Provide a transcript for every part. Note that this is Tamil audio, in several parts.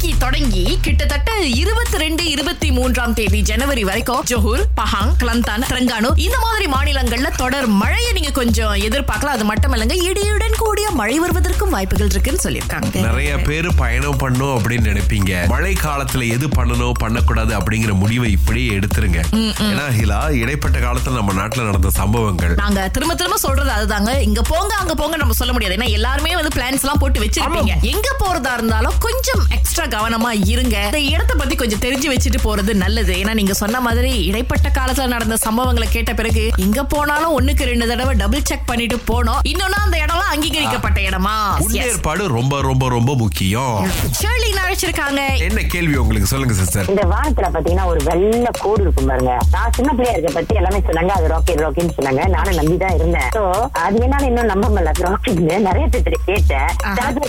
இன்னைக்கு தொடங்கி கிட்டத்தட்ட இருபத்தி ரெண்டு இருபத்தி மூன்றாம் தேதி ஜனவரி வரைக்கும் ஜொஹூர் பஹாங் கிளந்தான் தெலங்கானு இந்த மாதிரி மாநிலங்கள்ல தொடர் மழையை நீங்க கொஞ்சம் எதிர்பார்க்கலாம். அது மட்டும் இல்லைங்க இடியுடன் கூடிய மழை வருவதற்கும் வாய்ப்புகள் இருக்குன்னு சொல்லியிருக்காங்க. நிறைய பேர் பயணம் பண்ணும் அப்படின்னு நினைப்பீங்க. மழை காலத்துல எது பண்ணணும் பண்ணக்கூடாது அப்படிங்கிற முடிவை இப்படியே எடுத்துருங்க. ஏன்னா ஹிலா இடைப்பட்ட காலத்துல நம்ம நாட்டுல நடந்த சம்பவங்கள். நாங்க திரும்ப திரும்ப சொல்றது அதுதாங்க. இங்க போங்க அங்க போங்க நம்ம சொல்ல முடியாது. ஏன்னா எல்லாருமே வந்து பிளான்ஸ் எல்லாம் போட்டு வச்சிருப்பீங்க. எங்க போறதா இருந்தாலும் கொஞ்சம் எக்ஸ்ட்ரா கவனமா இருங்க. இந்த இடத்த பத்தி கொஞ்சம் தெரிஞ்சு வச்சுட்டு போறது நல்லது. ஏன்னா நீங்க சொன்ன மாதிரி இடைப்பட்ட காலத்துல நடந்த சம்பவங்களை கேட்ட பிறகு எங்க போனாலும் ஒண்ணுக்கு ரெண்டு தடவை டபுள் செக் பண்ணிட்டு போனோம். இன்னொன்னு அந்த இடம்லாம் அங்கீகரிக்கப்பட்ட இடமா? முன்னேற்பாடு ரொம்ப ரொம்ப ரொம்ப முக்கியம். ஷேர்லி அழைச்சிருக்காங்க. என்ன கேள்வி உங்களுக்கு சொல்லுங்க சிஸ்டர் இந்த வானத்துல பாத்தீங்கன்னா ஒரு வெள்ளை கோடு இருக்கும் பாருங்க. நான் சின்ன பிள்ளையா இருக்க பத்தி எல்லாமே சொன்னாங்க. அது ராக்கெட் ராக்கெட்னு சொன்னாங்க. நானும் நம்பிதான் இருந்தேன். சோ அது என்னால இன்னும் நம்ப முடியல. ராக்கெட்னு நிறைய பேர்த்து கேட்டேன்.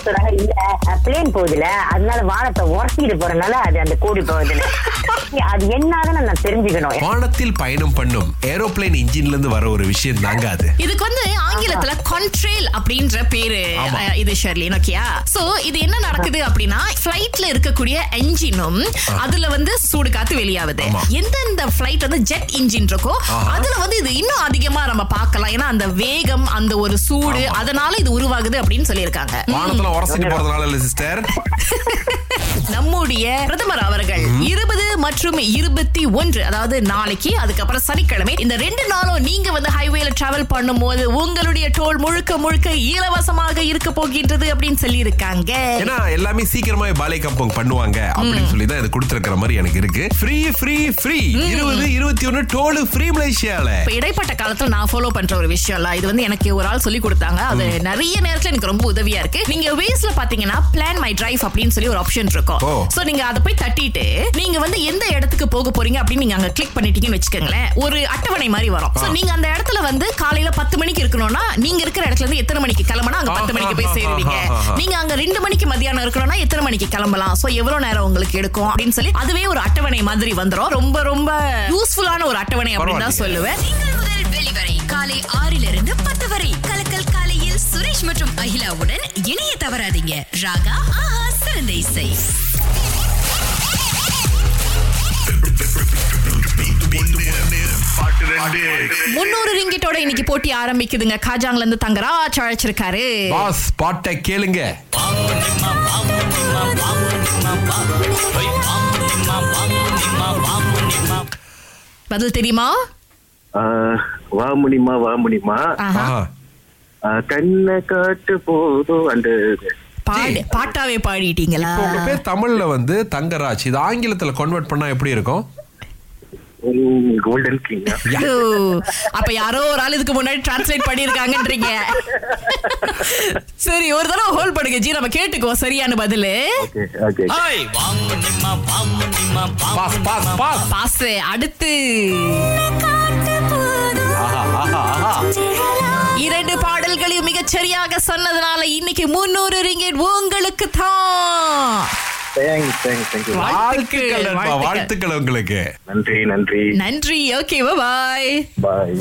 சொல்றாங்க இல்ல பிளேன் போகுதுல அதனால வானத்தை உரசிட்டு போறதுனால அது அந்த கோடு போகுதுன்னு. அது என்னன்னு நான் தெரிஞ்சுக்கணும். வானத்தில் பயணம் பண்ணும் ஏரோப்ளேன் இன்ஜின்ல இருந்து வர ஒரு விஷயம் தாங்க அது. இதுக்கு வந்து ஆங்கிலத்துல கான்ட்ரேல் அப்படின்ற பேரு இது ஷெர்லின் ஓகேயா சோ இது என்ன நடக்குது அப்படின்னா ஃபிளைட்ல இருக்கக்கூடிய என்ஜினும் அதுல வந்து சூடு காத்து வெளியாகுது ஆமா. எந்தெந்த ஃபிளைட் வந்து ஜெட் இன்ஜின் இருக்கோ. அதுல வந்து இது இன்னும் அதிகமா நம்ம பார்க்கலாம். ஏன்னா அந்த வேகம் அந்த ஒரு சூடு அதனால இது உருவாகுது அப்படின்னு சொல்லியிருக்காங்க. வானத்துல உரசிட்டு போறதுனால இல்ல சிஸ்டர் நம்முடைய பிரதமர் அவர்கள் இருபது மற்றும் இருபத்தி ஒன்று அதாவது நாளைக்கு அதுக்கப்புறம் சனிக்கிழமை. இந்த ரெண்டு நாளும் நீங்க வந்து ஹைவேல டிராவல் பண்ணும்போது உங்களுடைய டோல் முழுக்க முழுக்க இலவசமாக இருக்க போகின்றது அப்படின்னு சொல்லி இருக்காங்க ஏன்னா எல்லாமே சீக்கிரமா பாலை கம்பங் பண்ணுவாங்க அப்படின்னு சொல்லி தான் இது கொடுத்திருக்கிற மாதிரி எனக்கு இருக்கு. ஃப்ரீ ஃப்ரீ ஃப்ரீ இருபது இருபத்தி ஒன்னு டோலு ஃப்ரீ மலேசியால. இப்ப இடைப்பட்ட காலத்துல நான் ஃபாலோ பண்ற ஒரு விஷயம் இல்ல. இது வந்து எனக்கு ஒரு ஆள் சொல்லி கொடுத்தாங்க. அது நிறைய நேரத்துல எனக்கு ரொம்ப உதவியா இருக்கு. நீங்க வேஸ்ல பாத்தீங்கன்னா பிளான் மை டிரைவ் அப்படின்னு சொல்லி ஒரு ஆப்ஷன் இருக்கும். சோ நீங்க அதை போய் தட்டிட்டு நீங்க வந்து எந்த இடத்துக்கு போக போறீங்க அப்படின்னு நீங்க அங்க கிளிக் பண்ணிட்டீங்கன்னு வச்சுக்கோங்களேன். ஒரு அட்டவணை மாதிரி வரும். சோ நீங்க அந்த இடத்துல வந்து காலையில பத்து மணிக்கு இருக்கணும்னா நீங்க இருக்கிற இடத்துல இருந்து எத்தனை மணிக்கு கிளம்பினா அங்க பத்து மணிக்கு போய் சேருவீங்க. நீங்க அங்க ரெண்டு மணிக்கு மதியானம் இருக்கணும்னா எத்தனை மணிக்கு கிளம்பலாம்? சோ எவ்வளவு நேரம் உங்களுக்கு எடுக்கும் அப்படின்னு சொல்லி அதுவே ஒரு அட்டவணை மாதிரி வந்துரும். ரொம்ப ரொம்ப யூஸ்ஃபுல்லான ஒரு அட்டவணை அப்படின்னு தான் சொல்லுவேன். வெளிவரை காலை ஆறிலிருந்து பத்து வரை. கலக்கல் காலையில் சுரேஷ் மற்றும் அகிலாவுடன் இணைய தவறாதீங்க. ராகா ஆஹா சிறந்த இசை. முன்னூறு ரிங்கிட்டோட இன்னைக்கு போட்டி ஆரம்பிக்குதுங்க. காஜாங்ல இருந்து தங்கராஜ் அழைச்சிருக்காரு. பாஸ் பாட்டை கேளுங்க. பதில் தெரியுமா? ஆஹ், வா முடியுமா வா முடியுமா கண்ணை காட்டு போதும் அந்த பாடு பாட்டாவே பாடிட்டீங்களா? உங்க பேர் தமிழ்ல வந்து தங்கராஜ். இது ஆங்கிலத்துல கன்வெர்ட் பண்ணா எப்படி இருக்கும்? கோல்டன் கிங் அப்ப யாரோ ஒரு ஆள் இதுக்கு முன்னாடி டிரான்ஸ்லேட் பண்ணிருக்காங்கன்றீங்க சரி ஒரு தடவை ஹோல்ட் பண்ணுங்க ஜி நம்ம கேட்டுக்குவோம். சரியான பதிலு. ஓகே ஓகே பாஸ் அடுத்து ஆஹா ஆஹா ஆஹா இரண்டு பாடல்களையும் மிகச் சரியாக சொன்னதுனால இன்னைக்கு முன்னூறு ரிங்கெட் உங்களுக்கு தான் வாழ்த்துக்கள். வாழ்த்துக்கள் உங்களுக்கு. நன்றி நன்றி. நன்றி. ஓகே பாய் பாய்